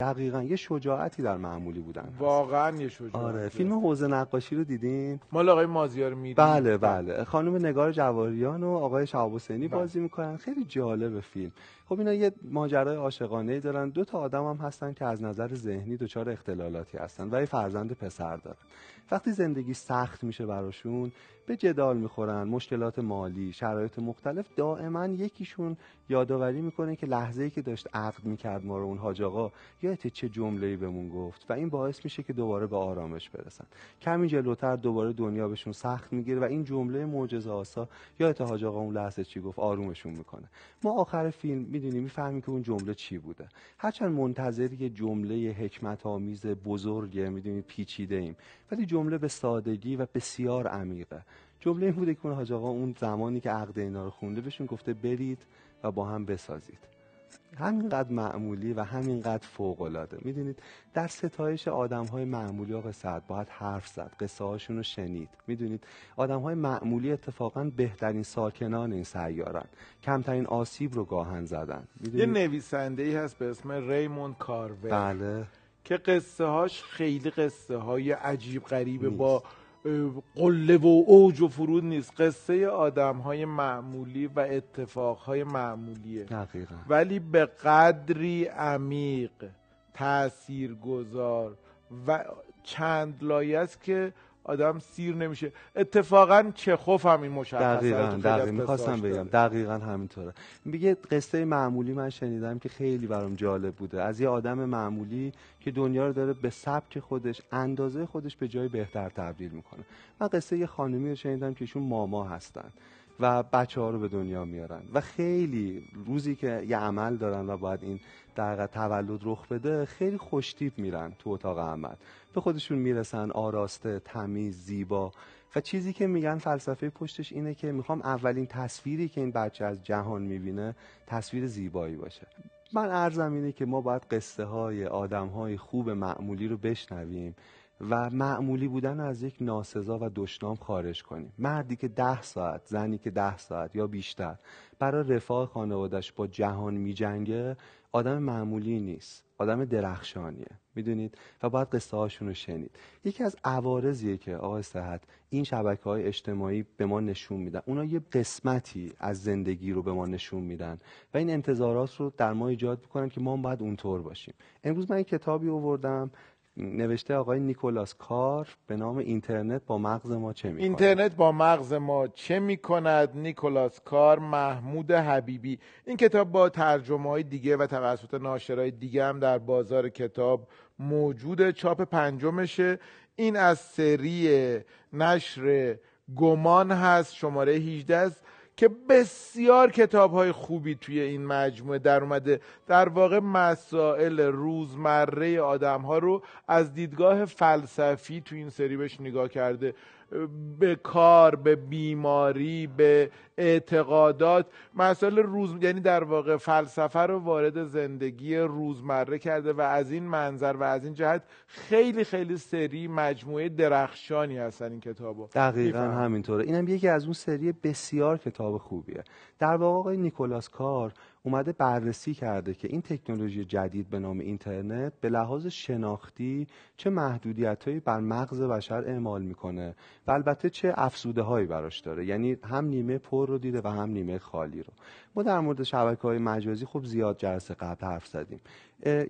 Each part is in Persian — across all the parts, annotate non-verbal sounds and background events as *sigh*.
دقیقا یه شجاعتی در معمولی بودن. واقعا یه شجاعت آره فیلم حوز نقاشی رو دیدین؟ مال آقای مازیار میری. بله بله. خانم نگار جواریان و آقای شهاب حسینی بله. بازی می‌کنن. خیلی جالب فیلم. خب اینا یه ماجرای عاشقانه ای دارن. دو تا آدم هم هستن که از نظر ذهنی دچار اختلالاتی هستن و یه فرزند پسر دارن. وقتی زندگی سخت میشه براشون به جدال می‌خورن مشکلات مالی شرایط مختلف دائما یکیشون یادآوری می‌کنه که لحظه ای که داشت عقد می‌کرد ما رو اون حاج آقا یادت چه جمله‌ای بهمون گفت؟ و این باعث میشه که دوباره به آرامش برسن. کمی جلوتر دوباره دنیا بهشون سخت می‌گیره و این جمله معجزه آسا یادت حاج آقا اون لحظه چی گفت؟ آرومشون می‌کنه. ما آخر فیلم می‌دونیم می‌فهمیم که اون جمله چی بوده. هرچند منتظر یه جمله حکمت آمیز بزرگه می‌دونید پیچیده ایم ولی جمله به سادگی و بسیار عمیقه. جمله این بوده که اون حاج آقا اون زمانی که عقد اینا رو خونده بهشون گفته برید و با هم بسازید. همینقدر معمولی و همینقدر فوق العاده می‌دونید در ستایش آدم های معمولی آقا سعد باید حرف زد قصه هاشون رو شنید. می‌دونید آدم های معمولی اتفاقا بهترین ساکنان این سیارن. کمترین آسیب رو گاهن زدن. یه نویسنده ای هست به اسم ریموند کارور بله. که قصه هاش خیلی قصه های عجیب غریبه. با قله و اوج و فرود نیست. قصه آدم های معمولی و اتفاق های معمولیه. دقیقا. ولی به قدری عمیق تاثیرگذار و چند لایه است که آدم سیر نمیشه. اتفاقا چخوف هم این مشخصه دقیقا دقیقا. می‌خواستم بگم. دقیقا همینطوره. میگه قصه معمولی من شنیدم که خیلی برام جالب بوده. از یه آدم معمولی که دنیا رو داره به سبک خودش اندازه خودش به جای بهتر تبدیل می‌کنه. من قصه یه خانمی رو شنیدم که ایشون ماما هستن. و بچه ها رو به دنیا میارن. و خیلی روزی که یه عمل دارن و باید این در تولد رخ بده خیلی خوشتیپ میرن تو اتاق عمل. به خودشون می‌رسن آراسته تمیز زیبا. و چیزی که میگن فلسفه پشتش اینه که می‌خوام اولین تصویری که این بچه از جهان می‌بینه تصویر زیبایی باشه. من ارزم اینه که ما باید قصه های آدم های خوب معمولی رو بشنویم. و معمولی بودن از یک ناسزا و دشنام خارج کنیم. مردی که ده ساعت زنی که ده ساعت یا بیشتر برای رفاه خانوادش با جهان میجنگه آدم معمولی نیست آدم درخشانیه. می‌دونید؟ و باید قصه هاشون رو شنید. یکی از عوارضیه که آقای صحت این شبکه های اجتماعی به ما نشون میدن. اونا یه قسمتی از زندگی رو به ما نشون میدن و این انتظارات رو در ما ایجاد می‌کنن که ما هم باید اونطور باشیم. امروز من این کتابی آوردم نوشته آقای نیکولاس کار به نام اینترنت با مغز ما چه می‌کنه اینترنت با مغز ما چه می کند نیکولاس کار محمود حبیبی. این کتاب با ترجمه های دیگه و توسط ناشرهای دیگه هم در بازار کتاب موجود. چاپ پنجمشه. این از سری نشر گمان هست. شماره 18 است. که بسیار کتاب های خوبی توی این مجموعه در اومده. در واقع مسائل روزمره آدم ها رو از دیدگاه فلسفی تو این سری بهش نگاه کرده. به کار به بیماری به اعتقادات. مسائل روز یعنی در واقع فلسفه رو وارد زندگی روزمره کرده و از این منظر و از این جهت خیلی خیلی سری مجموعه درخشانی هستن این کتابو. دقیقا. همینطوره. اینم یکی از اون سری بسیار کتاب خوبیه. در واقع آقای نیکولاس کار اومده بررسی کرده که این تکنولوژی جدید به نام اینترنت به لحاظ شناختی چه محدودیتهایی بر مغز بشر اعمال می‌کنه و البته چه افسوده هایی براش داره. یعنی هم نیمه پر رو دیده و هم نیمه خالی رو. ما در مورد شبکه های مجازی خب زیاد جلسه قبل حرف زدیم.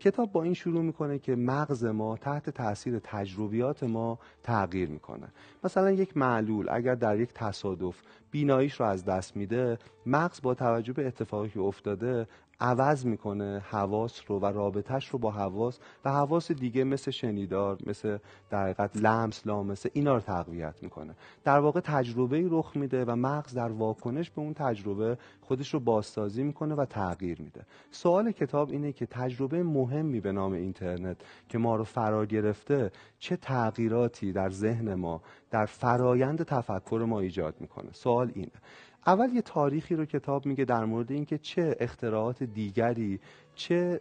کتاب با این شروع می‌کنه که مغز ما تحت تاثیر تجربیات ما تغییر می‌کنه. مثلا یک معلول اگر در یک تصادف بیناییش رو از دست میده مغز با توجه به اتفاقی که افتاده عوض می‌کنه حواس رو و رابطش رو با حواس و حواس دیگه مثل شنیدار مثل در حقیقت لمس لامسه اینا رو تقویت می‌کنه. در واقع تجربه ای رخ میده و مغز در واکنش به اون تجربه خودش رو بازسازی می‌کنه و تغییر میده. سوال کتاب اینه که تجربه مهمی به نام اینترنت که ما رو فرا گرفته چه تغییراتی در ذهن ما در فرایند تفکر ما ایجاد می‌کنه. سوال اینه. اول یه تاریخی رو کتاب میگه در مورد اینکه چه اختراعات دیگری چه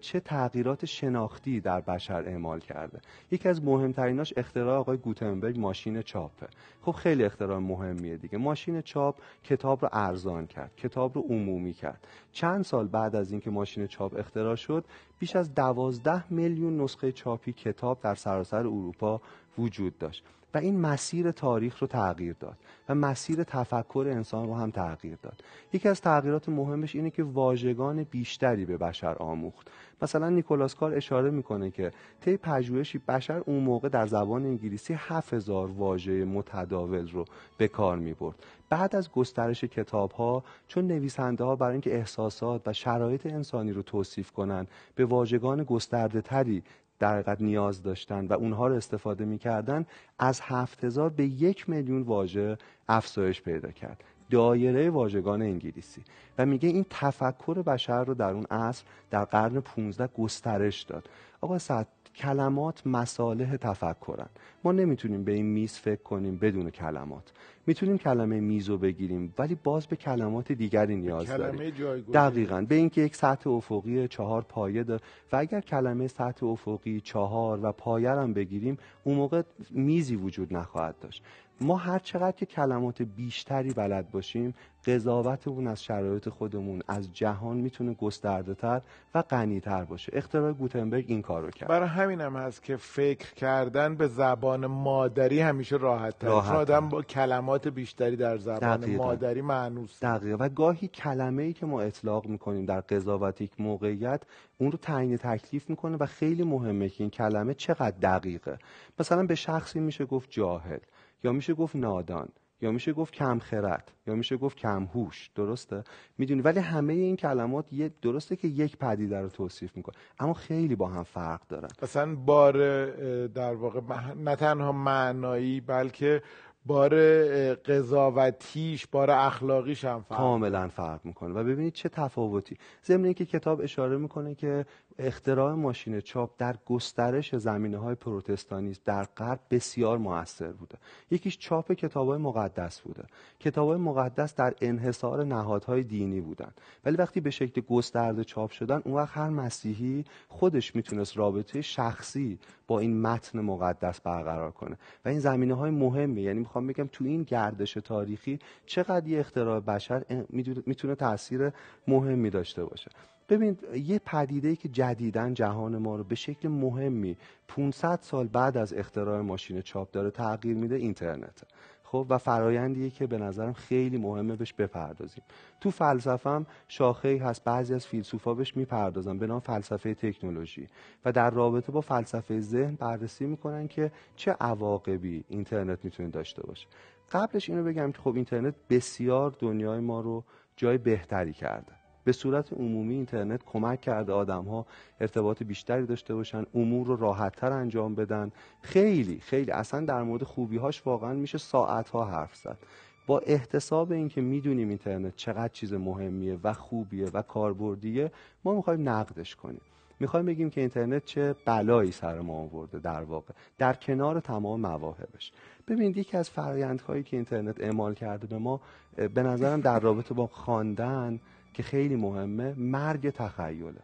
چه تغییرات شناختی در بشر اعمال کرده. یکی از مهمتریناش اختراع آقای گوتنبرگ ماشین چاپه خب خیلی اختراع مهمیه دیگه. ماشین چاپ کتاب رو ارزان کرد کتاب رو عمومی کرد. چند سال بعد از اینکه ماشین چاپ اختراع شد بیش از دوازده میلیون نسخه چاپی کتاب در سراسر اروپا وجود داشت و این مسیر تاریخ رو تغییر داد و مسیر تفکر انسان رو هم تغییر داد. یکی از تغییرات مهمش اینه که واژگان بیشتری به بشر آموخت. مثلا نیکولاس کار اشاره می‌کنه که طی پژوهشی بشر اون موقع در زبان انگلیسی 7000 واژه متداول رو به کار می‌برد. بعد از گسترش کتاب ها چون نویسنده ها برای اینکه احساسات و شرایط انسانی رو توصیف کنن به واژگان گسترده تری در حقیقت نیاز داشتن و اونها رو استفاده می‌کردن از هفت هزار به یک میلیون واژه افزایش پیدا کرد. دایره واژگان انگلیسی. و میگه این تفکر بشر رو در اون عصر در قرن 15 گسترش داد. آقا سعد کلمات مصالح تفکرن. ما نمی‌تونیم به این میز فکر کنیم بدون کلمات. می‌تونیم کلمه میز رو بگیریم ولی باز به کلمات دیگری نیاز داریم. دقیقا. به اینکه یک سطح افقی چهار پایه داره و اگر کلمه سطح افقی چهار و پایه هم بگیریم اون موقع میزی وجود نخواهد داشت. ما هر چقدر که کلمات بیشتری بلد باشیم قضاوتمون از شرایط خودمون از جهان می‌تونه گسترده تر و غنی تر باشه. اختراع گوتنبرگ این کارو کرد. برای همینم هست که فکر کردن به زبان مادری همیشه راحت تر آدم با کلمات بیشتری در زبان دقیقا. مادری معنوس. دقیقا. و گاهی کلمه ای که ما اطلاق می‌کنیم در قضاوت یک موقعیت اون رو تعیین تکلیف می‌کنه و خیلی مهمه که این کلمه چقدر دقیقه. مثلا به شخصی میشه گفت جاهل یا میشه گفت نادان یا میشه گفت کم خرد یا میشه گفت کم هوش درسته؟ می‌دونی؟ ولی همه این کلمات یه درسته که یک پدیده رو توصیف می‌کنه اما خیلی با هم فرق دارن. مثلا بار در واقع نه تنها معنایی بلکه بار قضاوتیش بار اخلاقیش هم فرق کاملا فرق می‌کنه. و ببینید چه تفاوتی. ضمن اینکه کتاب اشاره می‌کنه که اختراع ماشین چاپ در گسترش زمینه های پروتستانیسم در غرب بسیار موثر بوده. یکیش چاپ کتاب های مقدس بوده. کتاب های مقدس در انحصار نهادهای دینی بودن ولی وقتی به شکل گسترده چاپ شدن اون وقت هر مسیحی خودش می‌تونست رابطه شخصی با این متن مقدس برقرار کنه. و این زمینه های مهمه. یعنی می‌خوام بگم تو این گردش تاریخی چقدر یه اختراع بشر می‌تونه تاثیر مهمی داشته باشه. ببین یه پدیده که جدیدن جهان ما رو به شکل مهمی 500 سال بعد از اختراع ماشین چاپ داره تغییر میده اینترنت خب و فرایندیه که به نظرم خیلی مهمه بهش بپردازیم. تو فلسفه شاخه ای هست بعضی از فیلسوفا بهش می‌پردازن به نام فلسفه تکنولوژی. و در رابطه با فلسفه ذهن بررسی می‌کنن که چه عواقبی اینترنت می‌تونه داشته باشه. قبلش اینو بگم که خب اینترنت بسیار دنیای ما رو جای بهتری کرده. به صورت عمومی اینترنت کمک کرده آدم ها ارتباط بیشتری داشته باشن امور رو راحت تر انجام بدن. خیلی خیلی. اصلا در مورد خوبی هاش واقعا میشه ساعت ها حرف زد. با احتساب اینکه می‌دونیم اینترنت چقدر چیز مهمیه و خوبیه و کاربردیه ما می‌خوایم نقدش کنیم. می‌خوایم بگیم که اینترنت چه بلایی سر ما آورده در واقع در کنار تمام مواهبش. ببینید یکی از فرایندهایی که اینترنت اعمال کرده به ما به نظرم در رابطه با خواندن که خیلی مهمه مرگ تخیله.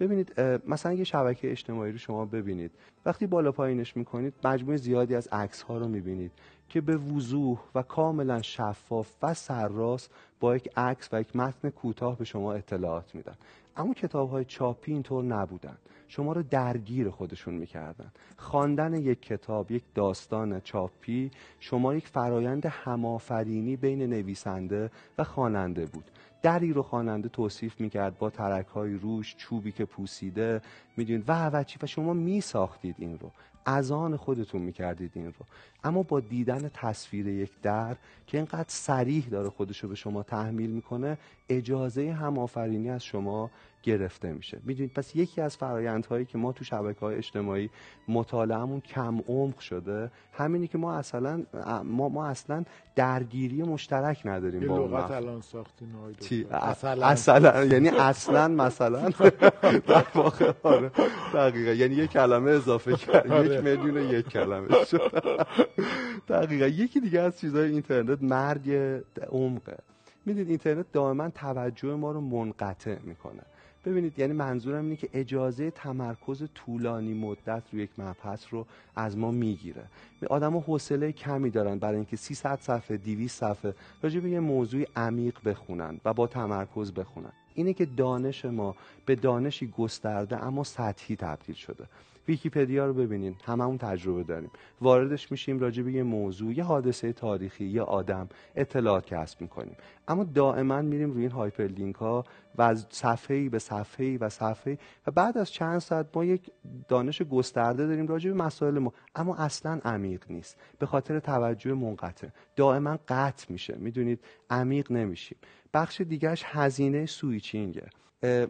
ببینید مثلا یه شبکه اجتماعی رو شما ببینید. وقتی بالا پایینش می‌کنید مجموعه زیادی از عکس ها رو می‌بینید که به وضوح و کاملا شفاف و سرراست با یک عکس و یک متن کوتاه به شما اطلاعات میدن. اما کتاب های چاپی اینطور نبودن. شما رو درگیر خودشون می‌کردن. خواندن یک کتاب یک داستان چاپی شما یک فرایند همآفرینی بین نویسنده و خواننده بود. دری رو خواننده توصیف می‌کرد با ترک های روش چوبی که پوسیده. می‌دونید؟ و و و شما میساختید این رو. از آن خودتون می‌کردید این رو. اما با دیدن تصویر یک در که اینقدر سریح داره خودشو به شما تحمیل می‌کنه اجازه هم آفرینی از شما گرفته میشه. می‌دونید پس یکی از فرایندهایی که ما تو شبکه های اجتماعی مطالعهمون کم عمق شده همینی که ما اصلا ما, ما اصلا درگیری مشترک نداریم با لغت الان ساختین اصلا. اصلا. یعنی اصلا مثلا. *laughs* در واقع آره. دقیقا. یعنی یک کلمه اضافه کرد یک آره. میلیون یک کلمه. شد دقیقا. یکی دیگه از چیزهای اینترنت مرگ عمقه. می‌دید اینترنت دائما توجه ما رو منقطع می‌کنه. ببینید یعنی منظورم اینه که اجازه تمرکز طولانی مدت روی یک مبحث رو از ما می‌گیره. آدما حوصله کمی دارن برای اینکه 300 صفحه 200 صفحه راجع به یه موضوع عمیق بخونن و با تمرکز بخونن. اینه که دانش ما به دانشی گسترده اما سطحی تبدیل شده. ویکیپدیا رو ببینین. هممون تجربه داریم. واردش میشیم راجع به یه موضوع یه حادثه تاریخی یه آدم اطلاعات کسب می‌کنیم. اما دائما میریم روی این hyperlink ها و از صفحه به صفحه و صفحه و بعد از چند ساعت ما یک دانش گسترده داریم راجع به مسائل ما. اما اصلا عمیق نیست. به خاطر توجه منقطع. دائما قطع میشه. می‌دونید عمیق نمیشیم. بخش دیگرش هزینه سویچینگه.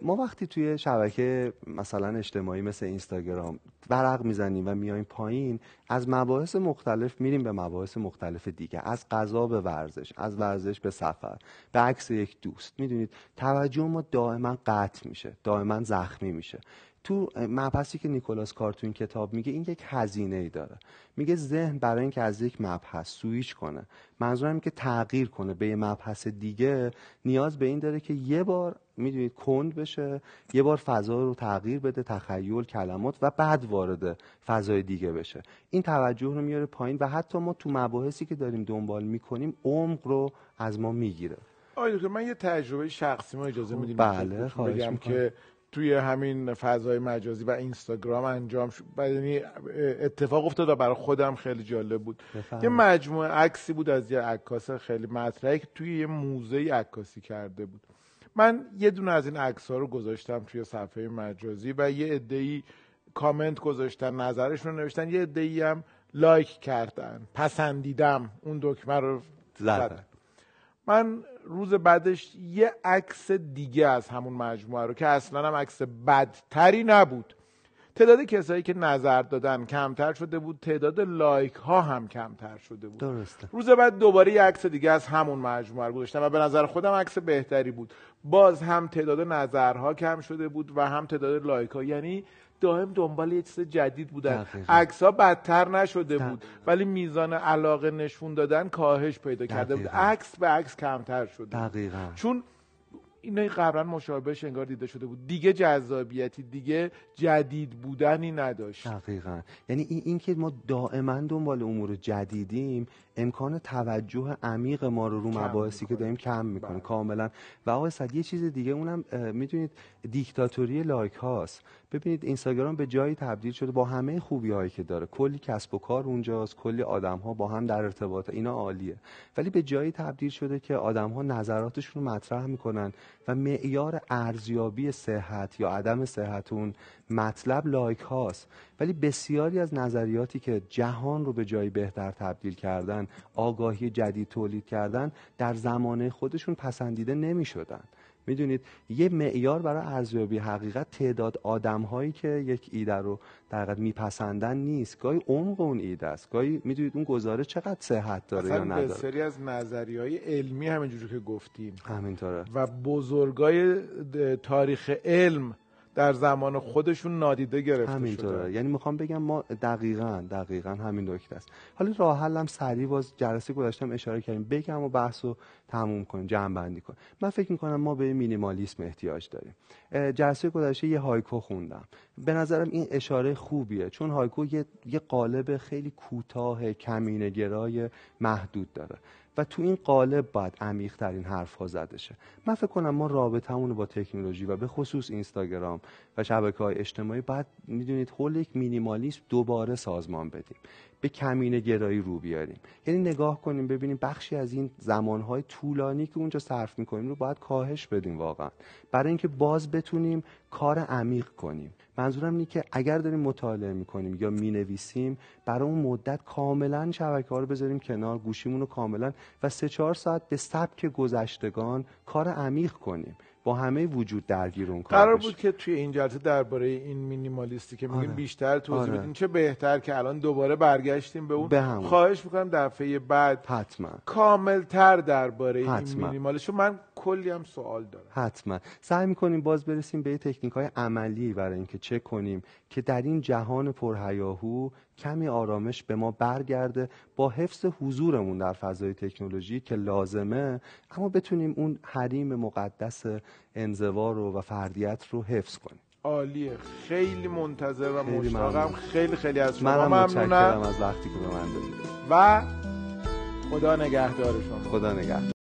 ما وقتی توی شبکه مثلا اجتماعی مثل اینستاگرام برق می‌زنیم و میایم پایین از مباحث مختلف میریم به مباحث مختلف دیگه. از غذا به ورزش از ورزش به سفر به عکس یک دوست. می‌دونید؟ توجه ما دائما قطع میشه دائما زخمی میشه. تو مبحثی که نیکولاس کارتون کتاب میگه این یک هزینه ای داره. میگه ذهن برای اینکه از یک مبحث سویچ کنه منظورم که تغییر کنه به یه مبحث دیگه نیاز به این داره که یه بار می‌دونید کند بشه یه بار فضا رو تغییر بده تخیل کلمات و بعد وارد فضای دیگه بشه. این توجه رو میاره پایین و حتی ما تو مباحثی که داریم دنبال می‌کنیم عمق رو از ما می‌گیره. آقای من یه تجربه شخصی ما اجازه میدیم بله بگم که توی همین فضای مجازی و اینستاگرام انجام شد. یعنی اتفاق افتاد و برای خودم خیلی جالب بود. یه مجموعه عکسی بود از یه عکاس خیلی مطرحی که توی یه موزه عکاسی کرده بود. من یه دونه از این عکس ها رو گذاشتم توی صفحه مجازی و یه عده‌ای کامنت گذاشتن نظرشون رو نوشتن یه عده‌ای هم لایک کردن پسندیدم اون دکمه رو. زدن. من روز بعدش یه عکس دیگه از همون مجموعه رو که اصلا هم عکس بدتری نبود. تعداد کسایی که نظر دادن کمتر شده بود تعداد لایک ها هم کمتر شده بود. درسته. روز بعد دوباره یه عکس دیگه از همون مجموعه رو گذاشتم و به نظر خودم عکس بهتری بود. باز هم تعداد نظرها کم شده بود و هم تعداد لایک ها یعنی دائم دنبال یه چیز جدید بودن. عکس ها بدتر نشده بود ولی میزان علاقه نشون دادن کاهش پیدا کرده بود. عکس به عکس کمتر شده دقیقا. چون اینا قبلا مشابهش انگار دیده شده بود. دیگه جذابیتی دیگه جدید بودنی نداشت. دقیقا. یعنی این, این که ما دائما دنبال امور جدیدیم امکان توجه عمیق ما رو رو مباحثی که داریم کم می‌کنه بله. کاملا. و آقای صد یه چیز دیگه اونم می‌دونید دیکتاتوری لایک هاست. ببینید اینستاگرام به جایی تبدیل شده با همه خوبی هایی که داره. کلی کسب و کار اونجاست کلی آدم ها با هم در ارتباط اینا عالیه. ولی به جایی تبدیل شده که آدم ها نظراتشون رو مطرح می‌کنن و معیار ارزیابی صحت یا عدم صحت اون مطلب لایک هاست. ولی بسیاری از نظریاتی که جهان رو به جایی بهتر تبدیل کردن آگاهی جدید تولید کردن در زمانه خودشون پسندیده نمی شدن می‌دونید یه معیار برای ارزیابی حقیقت تعداد آدم هایی که یک ایده رو در حقیقت میپسندن نیست. گاهی عمق اون ایده است. گاهی می‌دونید اون گزاره چقدر صحت داره یا نداره. سری از نظری های علمی همینجوری که گفتیم. همینطوره. و بزرگای تاریخ علم در زمان خودشون نادیده گرفته همینطوره. شده. یعنی می‌خوام بگم ما دقیقا دقیقا همین نکته است. حالا راه حلم سریع باز جلسه گذاشتم اشاره کردیم. بگم و بحث رو تموم کنیم جمع بندی کنیم. من فکر می‌کنم ما به مینیمالیسم احتیاج داریم. جلسه گذشته یه هایکو خوندم. به نظرم این اشاره خوبیه چون هایکو یه, یه قالب خیلی کوتاه کمینگرای محدود داره. و تو این قالب باید عمیق ترین حرف ها زده شه. من فکر کنم ما رابطمون با تکنولوژی و به خصوص اینستاگرام و شبکه های اجتماعی باید می‌دونید حول یک مینیمالیسم دوباره سازمان بدیم. به کمینه گرایی رو بیاریم. یعنی نگاه کنیم ببینیم بخشی از این زمانهای طولانی که اونجا صرف می‌کنیم رو باید کاهش بدیم واقعا. برای اینکه باز بتونیم کار عمیق کنیم. منظورم اینه که اگر داریم مطالعه می‌کنیم یا می‌نویسیم برای اون مدت کاملا شبکه ها رو بذاریم کنار گوشیمون رو کاملا و سه چهار ساعت به سبک گذشتگان کار عمیق کنیم. با همه وجود درگیر اون کار قرار بود که توی این جلسه درباره این مینیمالیستی که میگیم آره. بیشتر توضیح آره. بدین چه بهتر که الان دوباره برگشتیم به اون به. خواهش می‌کنم دفعه بعد حتما کاملتر درباره این مینیمالیست من کلی هم سوال دارم حتما. سعی می‌کنیم باز برسیم به تکنیک های عملی برای اینکه چه کنیم که در این جهان پرهیاهو کمی آرامش به ما برگرده با حفظ حضورمون در فضای تکنولوژی که لازمه اما بتونیم اون حریم مقدس انزوا رو و فردیت رو حفظ کنیم. عالیه. خیلی منتظر و خیلی مشتاقم. خیلی خیلی از شما منم ممنونم. از وقتی که به من دادید. و خدا نگهدار شما. خدا نگهدار.